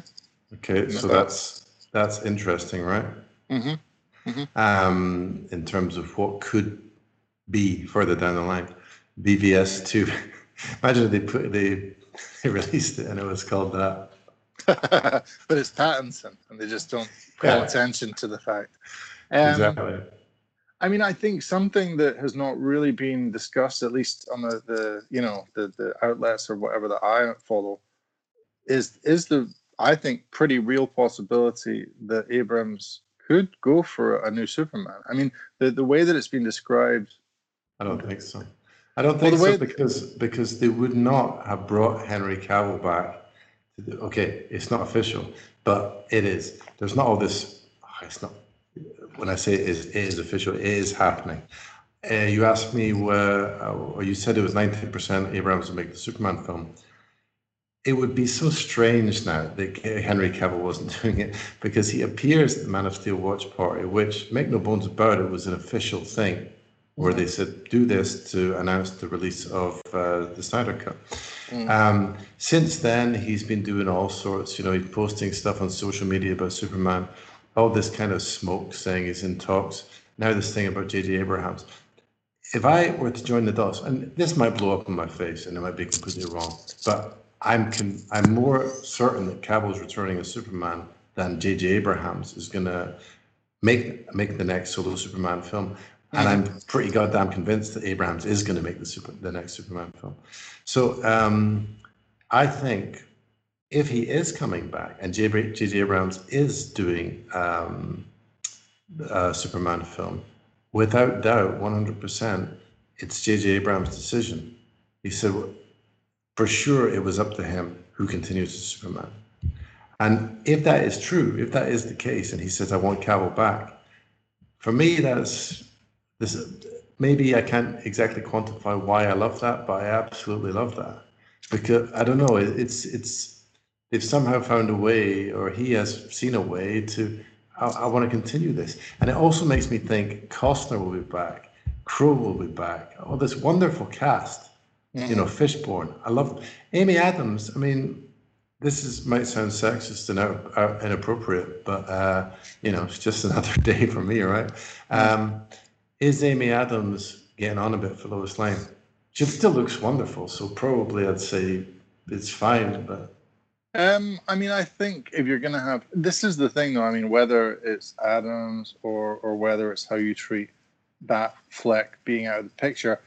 Speaker 1: Okay, so that's that's interesting, right?
Speaker 2: Mm-hmm.
Speaker 1: Mm-hmm. Um, in terms of what could be further down the line, BVS two. Imagine they put they they released it and it was called that.
Speaker 2: but it's Pattinson, and they just don't pay yeah. attention to the fact.
Speaker 1: Um, exactly.
Speaker 2: I mean, I think something that has not really been discussed, at least on the, the you know the the outlets or whatever that I follow, is is the I think pretty real possibility that Abrams could go for a new Superman. I mean, the the way that it's been described.
Speaker 1: I don't think so. I don't think well, so because because they would not have brought Henry Cavill back. The, okay, it's not official, but it is. There's not all this. Oh, it's not when I say it is, it is official, it is happening. Uh, you asked me where, uh, or you said it was 90% Abrams would make the Superman film. It would be so strange now that Henry Cavill wasn't doing it because he appears at the Man of Steel watch party, which, make no bones about it, was an official thing where they said, do this to announce the release of uh, the Snyder Cut. Mm. Um, since then, he's been doing all sorts, you know, he's posting stuff on social media about Superman all this kind of smoke saying he's in talks. Now this thing about J.J. Abrams. If I were to join the dots, and this might blow up in my face, and it might be completely wrong, but I'm con- I'm more certain that Cavill's returning as Superman than J.J. Abrams is going to make make the next solo Superman film. And I'm pretty goddamn convinced that Abrams is going to make the super the next Superman film. So um, I think if he is coming back and J.J. Abrams is doing um, a Superman film, without doubt, 100%, it's J.J. Abrams' decision. He said, for sure, it was up to him who continues as Superman. And if that is true, if that is the case, and he says, I want Cavill back, for me, that's this. Maybe I can't exactly quantify why I love that, but I absolutely love that because I don't know. It's it's they've somehow found a way, or he has seen a way to. I, I want to continue this, and it also makes me think Costner will be back, Crowe will be back, all this wonderful cast You know, Fishburne. I love Amy Adams. I mean, this is might sound sexist and out, out, inappropriate, but uh, you know, it's just another day for me, right? Um, is Amy Adams getting on a bit for Lois Lane? She still looks wonderful, so probably I'd say it's fine, but.
Speaker 2: Um, I mean, I think if you're going to have this is the thing, though. I mean, whether it's Adams or or whether it's how you treat that Fleck being out of the picture,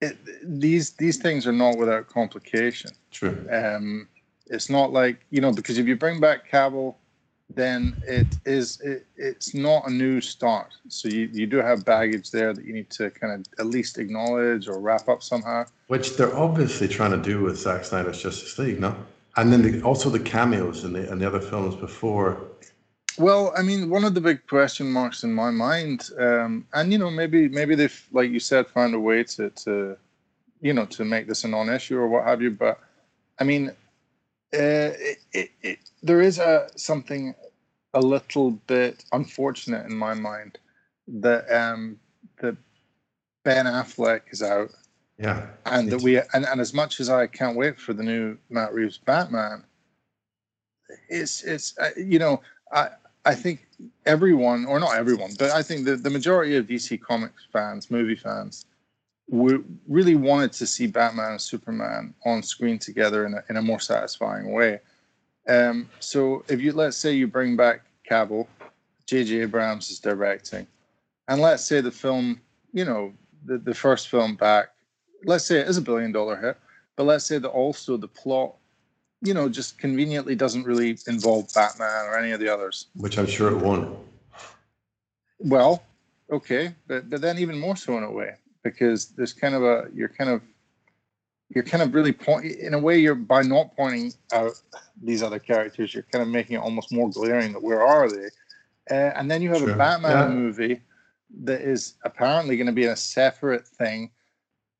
Speaker 2: it, these these things are not without complication.
Speaker 1: True.
Speaker 2: Um, it's not like you know because if you bring back Cavill, then it is it, it's not a new start. So you, you do have baggage there that you need to kind of at least acknowledge or wrap up somehow.
Speaker 1: Which they're obviously trying to do with Zack Snyder's Justice League, no? And then the, also the cameos in the in the other films before.
Speaker 2: Well, I mean, one of the big question marks in my mind, um, and you know, maybe maybe they've, like you said, found a way to to, you know, to make this a non-issue or what have you. But I mean, uh, it, it, it, there is a something a little bit unfortunate in my mind that um, that Ben Affleck is out.
Speaker 1: Yeah.
Speaker 2: And that we and, and as much as I can't wait for the new Matt Reeves Batman, it's it's uh, you know I I think everyone or not everyone, but I think the, the majority of DC Comics fans, movie fans, we really wanted to see Batman and Superman on screen together in a, in a more satisfying way. Um, so if you let's say you bring back Cavill, J.J. Abrams is directing, and let's say the film, you know, the, the first film back, let's say it is a billion dollar hit, but let's say that also the plot, you know, just conveniently doesn't really involve Batman or any of the others.
Speaker 1: Which I'm sure it won't.
Speaker 2: Well, okay, but but then even more so in a way because there's kind of a you're kind of you're kind of really point in a way you're by not pointing out these other characters you're kind of making it almost more glaring that where are they uh, and then you have sure. a batman yeah. movie that is apparently going to be a separate thing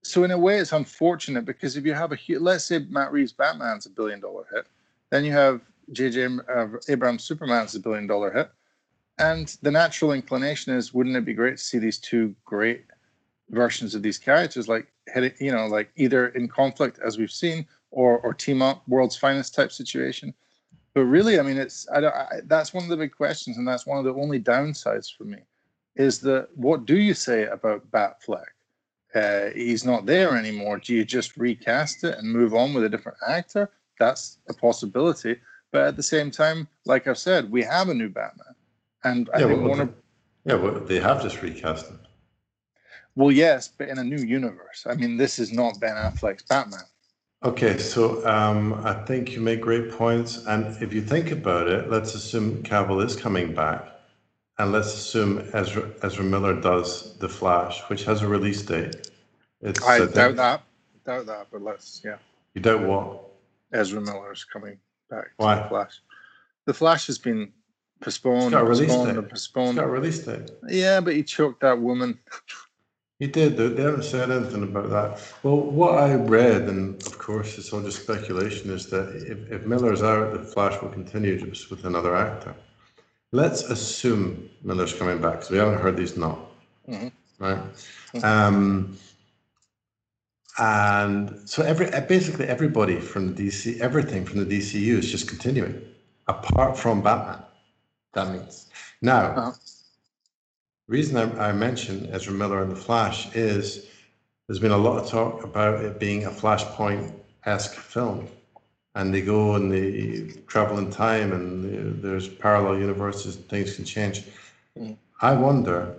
Speaker 2: so in a way it's unfortunate because if you have a let's say matt reeves batman's a billion dollar hit then you have jj uh, abrams superman's a billion dollar hit and the natural inclination is wouldn't it be great to see these two great versions of these characters like you know like either in conflict as we've seen or or team up world's finest type situation. But really i mean it's I, I, that's one of the big questions and that's one of the only downsides for me is that what do you say about batfleck? Uh, he's not there anymore. Do you just recast it and move on with a different actor? That's a possibility. But at the same time like i've said we have a new batman and i
Speaker 1: yeah,
Speaker 2: think
Speaker 1: well,
Speaker 2: one of
Speaker 1: yeah well, they have just recast him
Speaker 2: well, yes, but in a new universe. I mean, this is not Ben Affleck's Batman.
Speaker 1: Okay, so um, I think you make great points. And if you think about it, let's assume Cavill is coming back. And let's assume Ezra, Ezra Miller does The Flash, which has a release date.
Speaker 2: It's, I uh, doubt that. Doubt that, but let's, yeah.
Speaker 1: You doubt what?
Speaker 2: Ezra Miller is coming back
Speaker 1: Why?
Speaker 2: The Flash. The Flash has been postponed,
Speaker 1: got a release
Speaker 2: postponed,
Speaker 1: date.
Speaker 2: postponed.
Speaker 1: It's got a release date.
Speaker 2: Yeah, but he choked that woman.
Speaker 1: He did. They haven't said anything about that. Well, what I read, and of course it's all just speculation, is that if, if Miller's out, the Flash will continue just with another actor. Let's assume Miller's coming back because we haven't heard he's not.
Speaker 2: Mm-hmm.
Speaker 1: Right. Mm-hmm. Um, and so every basically everybody from the DC, everything from the DCU is just continuing, apart from Batman. That means now. Uh-huh reason I, I mention Ezra Miller and The Flash is there's been a lot of talk about it being a Flashpoint esque film. And they go and they travel in time, and there's parallel universes, and things can change.
Speaker 2: Mm.
Speaker 1: I wonder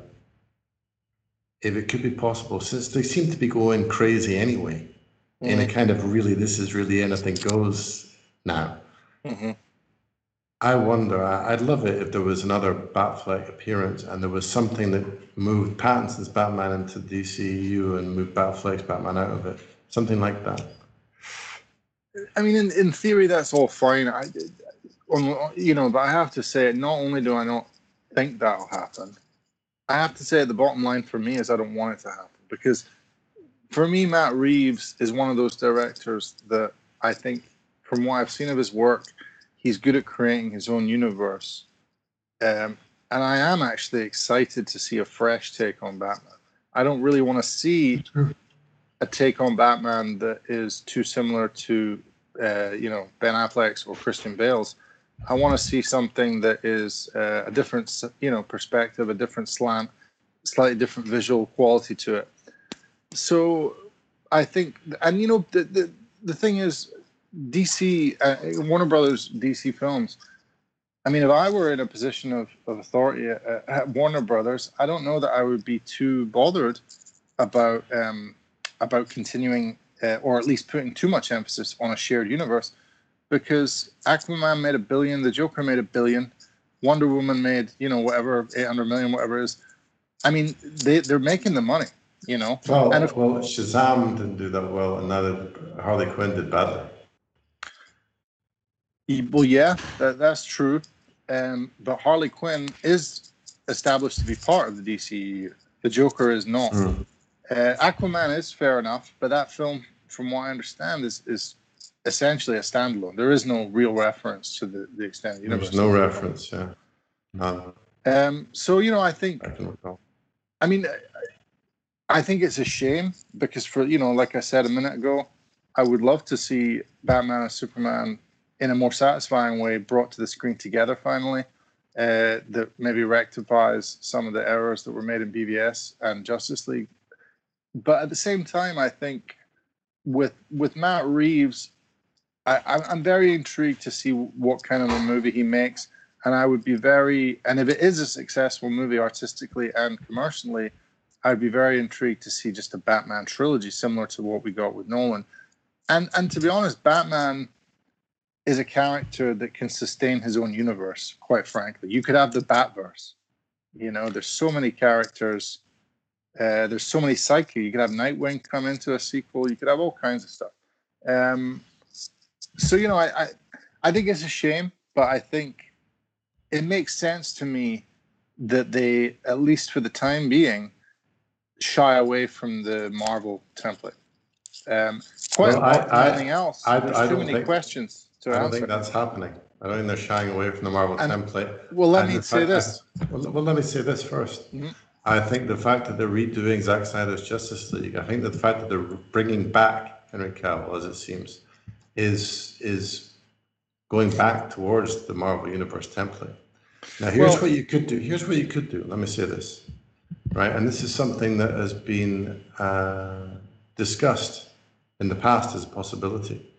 Speaker 1: if it could be possible, since they seem to be going crazy anyway, mm. in a kind of really, this is really anything goes now.
Speaker 2: Mm-hmm.
Speaker 1: I wonder. I'd love it if there was another Batfleck appearance and there was something that moved Pattinson's Batman into DCU and moved Batfleck's Batman out of it. Something like that.
Speaker 2: I mean, in, in theory, that's all fine. I, you know, but I have to say, not only do I not think that'll happen, I have to say the bottom line for me is I don't want it to happen because for me, Matt Reeves is one of those directors that I think, from what I've seen of his work, he's good at creating his own universe. Um, and I am actually excited to see a fresh take on Batman. I don't really want to see a take on Batman that is too similar to uh, you know Ben Affleck's or Christian Bale's. I want to see something that is uh, a different you know perspective, a different slant, slightly different visual quality to it. So I think, and you know the the, the thing is, DC uh, Warner Brothers DC films. I mean, if I were in a position of, of authority at, at Warner Brothers, I don't know that I would be too bothered about um, about continuing uh, or at least putting too much emphasis on a shared universe because Aquaman made a billion, the Joker made a billion, Wonder Woman made, you know, whatever, 800 million, whatever it is. I mean, they, they're making the money, you know.
Speaker 1: Well,
Speaker 2: and if,
Speaker 1: well, Shazam didn't do that well, and neither Harley Quinn did badly.
Speaker 2: Well, yeah, that, that's true. Um, but Harley Quinn is established to be part of the DCEU. The Joker is not.
Speaker 1: Mm.
Speaker 2: Uh, Aquaman is fair enough, but that film, from what I understand, is is essentially a standalone. There is no real reference to the, the extended universe.
Speaker 1: There's no reference, yeah. None.
Speaker 2: Um, so you know, I think,
Speaker 1: I.
Speaker 2: I mean, I think it's a shame because for you know, like I said a minute ago, I would love to see Batman and Superman in a more satisfying way brought to the screen together finally. Uh, that maybe rectifies some of the errors that were made in BVS and Justice League. But at the same time, I think with with Matt Reeves, I, I'm very intrigued to see what kind of a movie he makes, and I would be very and if it is a successful movie artistically and commercially, I'd be very intrigued to see just a Batman trilogy similar to what we got with Nolan. And and to be honest, Batman is a character that can sustain his own universe. Quite frankly, you could have the Batverse. You know, there's so many characters. Uh, there's so many psyche. You could have Nightwing come into a sequel. You could have all kinds of stuff. Um, so you know, I, I I think it's a shame, but I think it makes sense to me that they, at least for the time being, shy away from the Marvel template. Um, quite
Speaker 1: Well, I-
Speaker 2: apart from
Speaker 1: I-
Speaker 2: anything else,
Speaker 1: I-
Speaker 2: there's
Speaker 1: I
Speaker 2: too many
Speaker 1: think-
Speaker 2: questions to
Speaker 1: I don't
Speaker 2: answer.
Speaker 1: think that's happening. I don't think they're shying away from the Marvel
Speaker 2: And-
Speaker 1: template.
Speaker 2: well, let
Speaker 1: And
Speaker 2: me say this.
Speaker 1: that- well, well, let me say this 1st
Speaker 2: Mhm.
Speaker 1: I think the fact that they're redoing Zack Snyder's Justice League, I think that the fact that they're bringing back Henry Cavill, as it seems, is is going back towards the Marvel Universe template. Now, here's
Speaker 2: Well-
Speaker 1: what you could do. Here's what you could do. Let me say this, right? And this is something that has been uh, discussed in the past as a possibility.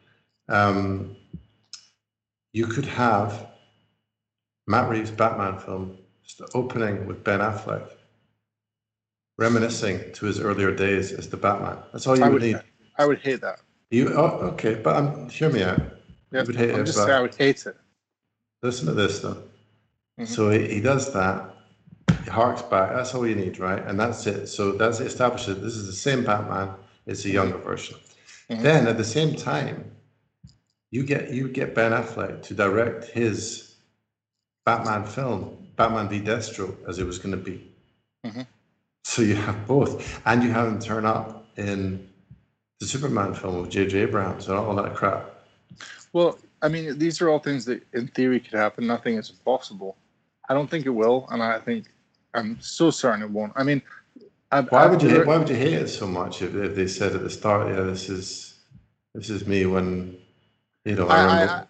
Speaker 1: Um, you could have Matt Reeves' Batman film just opening with Ben Affleck, reminiscing to his earlier days as the Batman. That's all you
Speaker 2: I
Speaker 1: would,
Speaker 2: would,
Speaker 1: need.
Speaker 2: I would hate that.
Speaker 1: You oh, okay? But um, hear me out.
Speaker 2: Yeah,
Speaker 1: would hate
Speaker 2: I'm
Speaker 1: it,
Speaker 2: just saying I would hate it.
Speaker 1: Listen to this though.
Speaker 2: Mhm.
Speaker 1: So he, he does that. He harks back. That's all you need, right? And that's it. So that's established. that This is the same Batman. It's a younger version.
Speaker 2: Mhm.
Speaker 1: Then at the same time, you get you get Ben Affleck to direct his Batman film, Batman v Deathstroke, as it was going to be.
Speaker 2: Mhm.
Speaker 1: So you have both, and you have him turn up in the Superman film with J.J. Abrams and all that crap.
Speaker 2: Well, I mean, these are all things that in theory could happen. Nothing is impossible. I don't think it will, and I think I'm so certain it won't. I mean, I've,
Speaker 1: Why
Speaker 2: I've
Speaker 1: would you
Speaker 2: heard-
Speaker 1: hate, why would you hate it so much if, if they said at the start, yeah, this is this is me when you know I,
Speaker 2: I- I-
Speaker 1: remember.
Speaker 2: I-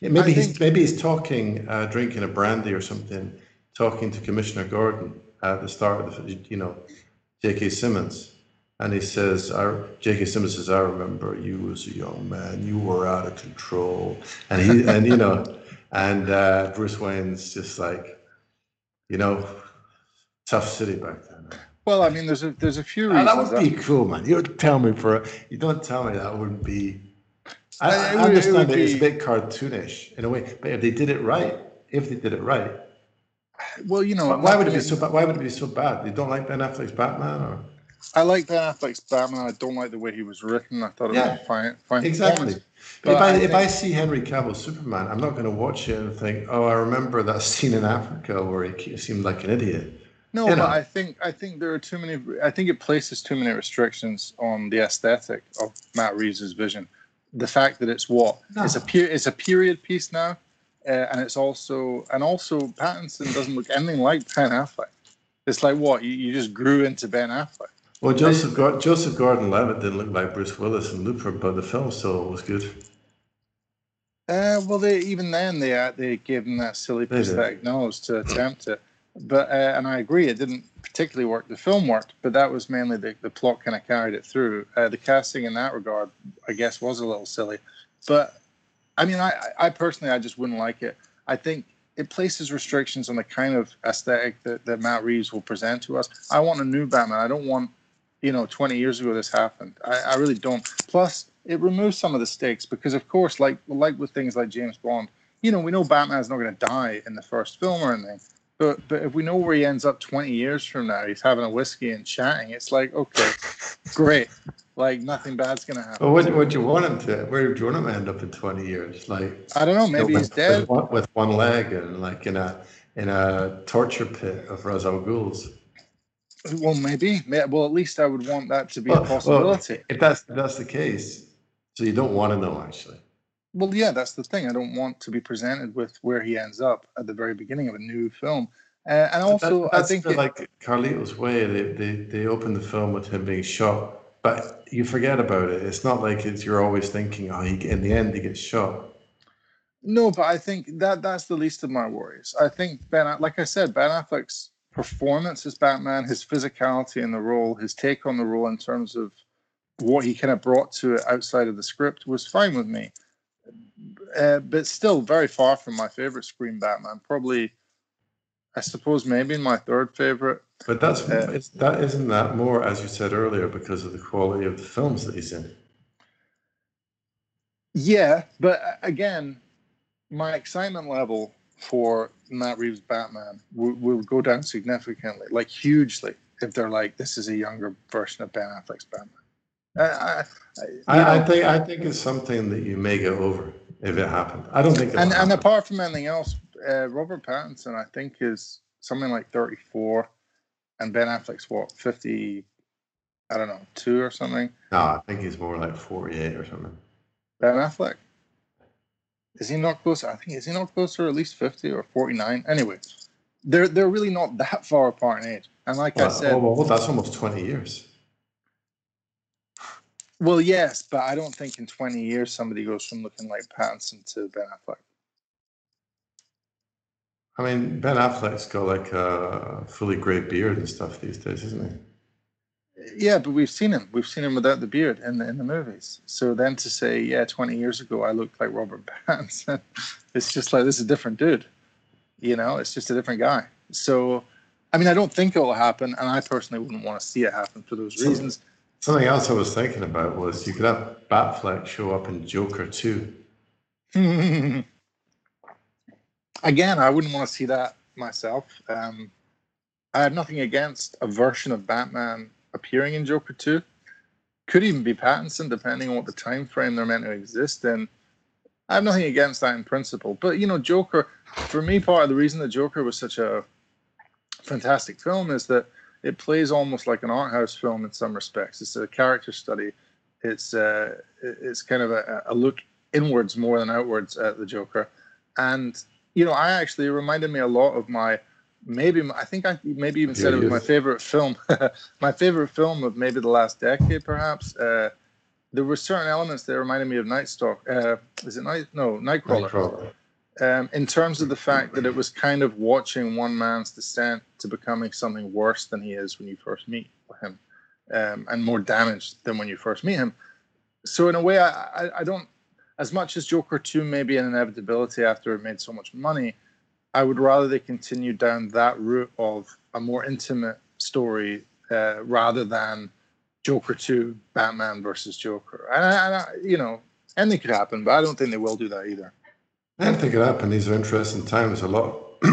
Speaker 1: Yeah, maybe
Speaker 2: I
Speaker 1: he's
Speaker 2: think-
Speaker 1: maybe he's talking, uh, drinking a brandy or something, talking to Commissioner Gordon at the start of the, you know, J.K. Simmons, and he says, I, J.K. Simmons says, I remember you as a young man, you were out of control, and he and you know, and uh, Bruce Wayne's just like, you know, tough city back then.
Speaker 2: Well, I mean, there's a there's a few reasons.
Speaker 1: that would be cool, man. You don't tell me for you don't tell me that wouldn't be. I, I
Speaker 2: it would- it
Speaker 1: understand
Speaker 2: would
Speaker 1: that it's a bit cartoonish in a way, but if they did it right, if they did it right,
Speaker 2: well, you know,
Speaker 1: why, would it be so? bad? Why would it be so bad? They don't like Ben Affleck's Batman, or
Speaker 2: I like Ben Affleck's Batman. I don't like the way he was written. I thought it
Speaker 1: Yeah.
Speaker 2: was fine, fine
Speaker 1: exactly. But if I,
Speaker 2: I
Speaker 1: if I see Henry Cavill Superman, I'm not going to watch it and think, oh, I remember that scene in Africa where he seemed like an idiot.
Speaker 2: No,
Speaker 1: You know.
Speaker 2: but I think I think there are too many. I think it places too many restrictions on the aesthetic of Matt Reeves' vision. The fact that it's what
Speaker 1: No.
Speaker 2: it's a per, it's a period piece now, uh, and it's also and also Pattinson doesn't look anything like Ben Affleck. It's like what you, you just grew into Ben Affleck.
Speaker 1: Well, Joseph Gordon, Joseph Gordon-Levitt didn't look like Bruce Willis in Looper, but the film still was good.
Speaker 2: Uh, well, they even then they uh, they gave him that silly
Speaker 1: They did.
Speaker 2: prosthetic nose to attempt it, but uh, and I agree it didn't particularly work. The film worked, but that was mainly the, the plot kind of carried it through. Uh, the casting in that regard, I guess, was a little silly, but I mean, I I personally I just wouldn't like it. I think it places restrictions on the kind of aesthetic that, that Matt Reeves will present to us. I want a new Batman. I don't want, you know, 20 years ago this happened. I, I really don't. Plus, it removes some of the stakes because, of course, like like with things like James Bond, you know, we know Batman's not going to die in the first film or anything. But but if we know where he ends up 20 years from now, he's having a whiskey and chatting. It's like okay, great. Like nothing bad's going to happen.
Speaker 1: Well, what, what do you want him to? Where do you want him to end up in twenty years? Like
Speaker 2: I don't know. Maybe
Speaker 1: with,
Speaker 2: he's dead.
Speaker 1: with one, with one leg and like in a in a torture pit of Ra's al Ghul's.
Speaker 2: Well, maybe. Well, at least I would want that to be
Speaker 1: Well,
Speaker 2: a
Speaker 1: well,
Speaker 2: possibility.
Speaker 1: If that's if that's the case, so you don't want to know actually.
Speaker 2: Well, yeah, that's the thing. I don't want to be presented with where he ends up at the very beginning of a new film. Uh, and also,
Speaker 1: That-
Speaker 2: I think
Speaker 1: the,
Speaker 2: it-
Speaker 1: like Carlito's way. They, they they open the film with him being shot, but you forget about it. It's not like it's you're always thinking, oh, he, in the end he gets shot.
Speaker 2: no, but I think that that's the least of my worries. I think Ben, like I said, Ben Affleck's performance as Batman, his physicality in the role, his take on the role in terms of what he kind of brought to it outside of the script was fine with me. Uh, but still, very far from my favorite Scream Batman. Probably, I suppose, maybe my third favorite.
Speaker 1: But that's
Speaker 2: Uh,
Speaker 1: it's, that isn't that more, as you said earlier, because of the quality of the films that he's in.
Speaker 2: Yeah, but uh, again, my excitement level for Matt Reeves' Batman will, will go down significantly, like hugely, if they're like, this is a younger version of Ben Affleck's Batman. I, I, I,
Speaker 1: I, I think I think it's something that you may get over if it happened. I don't think.
Speaker 2: and, and apart from anything else, uh, Robert Pattinson, I think, is something like 34, and Ben Affleck's what, 50, I don't know, two or something.
Speaker 1: no, I think he's more like forty-eight or something.
Speaker 2: Ben Affleck. Is he not closer? I think is he not closer at least fifty or forty nine? Anyway, they're they're really not that far apart in age. And like I
Speaker 1: Well,
Speaker 2: said,
Speaker 1: oh, well, that's almost twenty years.
Speaker 2: Well, yes, but I don't think in twenty years somebody goes from looking like Pattinson to Ben Affleck.
Speaker 1: I mean, Ben Affleck's got like a fully grey beard and stuff these days, isn't he?
Speaker 2: Yeah, but we've seen him. We've seen him without the beard in the in the movies. So then to say, yeah, twenty years ago I looked like Robert Pattinson, it's just like this is a different dude. You know, it's just a different guy. So, I mean, I don't think it will happen, and I personally wouldn't want to see it happen for those
Speaker 1: So-
Speaker 2: reasons.
Speaker 1: Something else I was thinking about was you could have Batfleck show up in Joker too.
Speaker 2: Again, I wouldn't want to see that myself. Um, I have nothing against a version of Batman appearing in Joker 2. Could even be Pattinson, depending on what the time frame they're meant to exist in. I have nothing against that in principle. But, you know, Joker, for me, part of the reason that Joker was such a fantastic film is that it plays almost like an art house film in some respects. It's a character study. It's uh, it's kind of a, a look inwards more than outwards at the Joker, and you know, I actually it reminded me a lot of my maybe I think I maybe even said it was my favorite film, my favorite film of maybe the last decade, perhaps. Uh, there were certain elements that reminded me of Night Stalk. Uh, is it Night? No, Nightcrawler
Speaker 1: Nightcrawler.
Speaker 2: Um, in terms of the fact that it was kind of watching one man's descent to becoming something worse than he is when you first meet him, um, and more damaged than when you first meet him. So in a way, I, I, I don't. As much as Joker Two may be an inevitability after it made so much money, I would rather they continue down that route of a more intimate story uh, rather than Joker Two, Batman versus Joker. And, I, I, you know, anything could happen, but I don't think they will do that either.
Speaker 1: I don't think it happened. These are interesting times. A lot. I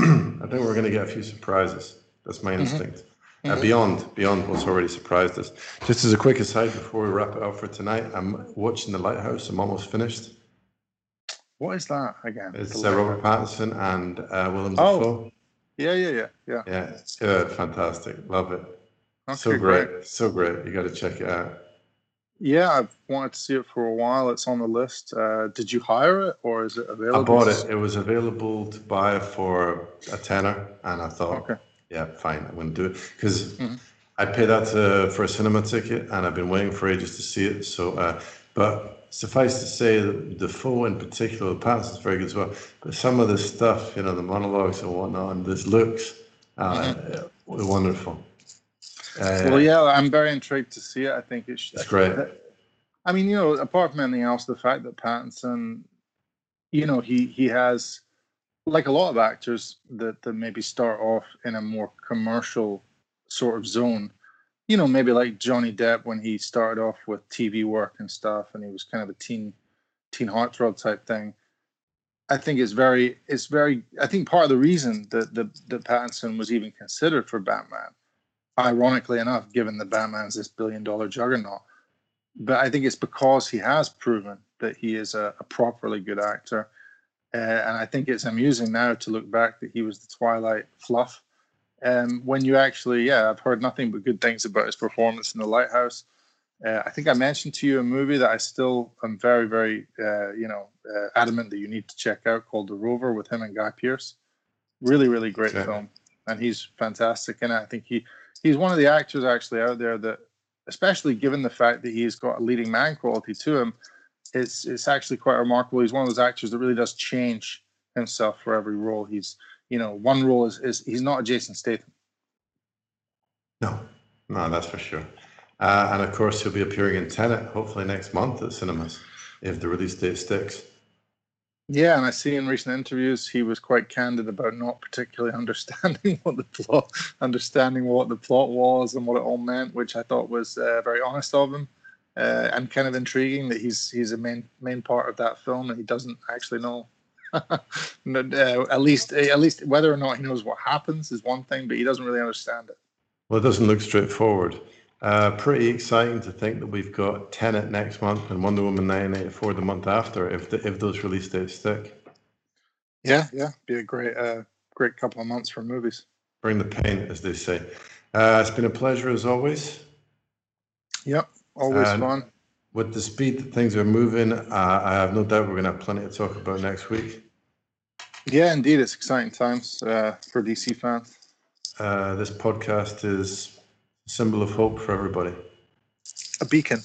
Speaker 1: think we're going to get a few surprises. That's my instinct. Uh,
Speaker 2: Mhm.
Speaker 1: beyond beyond what's already surprised us. Just as a quick aside before we wrap it up for tonight, I'm watching The Lighthouse. I'm almost finished.
Speaker 2: What is that again?
Speaker 1: It's uh, Robert Pattinson and uh, Willem
Speaker 2: Oh.
Speaker 1: Dafoe.
Speaker 2: Yeah, yeah, yeah, yeah.
Speaker 1: Yeah, it's good, fantastic, love it. So great, so great. You got to check it out.
Speaker 2: Yeah, I've wanted to see it for a while. It's on the list. Uh, did you hire it or is it available?
Speaker 1: I bought it. It was available to buy for a tenner, and I thought,
Speaker 2: Okay.
Speaker 1: yeah, fine, I'm going to do it because
Speaker 2: Mhm.
Speaker 1: I paid that uh, for a cinema ticket, and I've been waiting for ages to see it. So, uh, but suffice to say, the Dafoe in particular, the past is very good as well. But some of the stuff, you know, the monologues and whatnot, and this looks uh, wonderful. Uh,
Speaker 2: Well, yeah, I'm very intrigued to see it. I think it's
Speaker 1: It's great.
Speaker 2: I mean, you know, apart from anything else, the fact that Pattinson, you know, he he has like a lot of actors that that maybe start off in a more commercial sort of zone. You know, maybe like Johnny Depp when he started off with TV work and stuff, and he was kind of a teen teen heartthrob type thing. I think it's very it's very. I think part of the reason that that, that Pattinson was even considered for Batman, ironically enough, given that Batman's this billion dollar juggernaut but I think it's because he has proven that he is a, a properly good actor. Uh, and I think it's amusing now to look back that he was the Twilight fluff. Um, when you actually, yeah, I've heard nothing but good things about his performance in The Lighthouse. Uh, I think I mentioned to you a movie that I still am very, very, uh, you know, uh, adamant that you need to check out called The Rover with him and Guy Pearce. Really, really great
Speaker 1: Okay.
Speaker 2: film, and he's fantastic. And I think he he's one of the actors actually out there that especially given the fact that he's got a leading man quality to him, it's it's actually quite remarkable. He's one of those actors that really does change himself for every role. He's you know one role is, is he's not a Jason Statham.
Speaker 1: No, no, that's for sure. Uh, and of course, he'll be appearing in Tenet hopefully next month at cinemas if the release date sticks.
Speaker 2: Yeah, and I see in recent interviews he was quite candid about not particularly understanding what the plot, understanding what the plot was and what it all meant, which I thought was uh, very honest of him, uh, and kind of intriguing that he's he's a main main part of that film and he doesn't actually know. No, uh, at least at least whether or not he knows what happens is one thing, but he doesn't really understand it.
Speaker 1: Well, it doesn't look straightforward. Uh, pretty exciting to think that we've got Tenet next month and Wonder Woman 1984 the month after, if the, if those release dates stick.
Speaker 2: Yeah, yeah, be a great uh, great couple of months for movies.
Speaker 1: Bring the pain, as they say. Uh, it's been a pleasure as always.
Speaker 2: Yep, always
Speaker 1: And-
Speaker 2: fun.
Speaker 1: With the speed that things are moving, uh, I have no doubt we're going to have plenty to talk about next week.
Speaker 2: Yeah, indeed, it's exciting times uh, for DC fans.
Speaker 1: Uh, this podcast is symbol of hope for everybody.
Speaker 2: A beacon.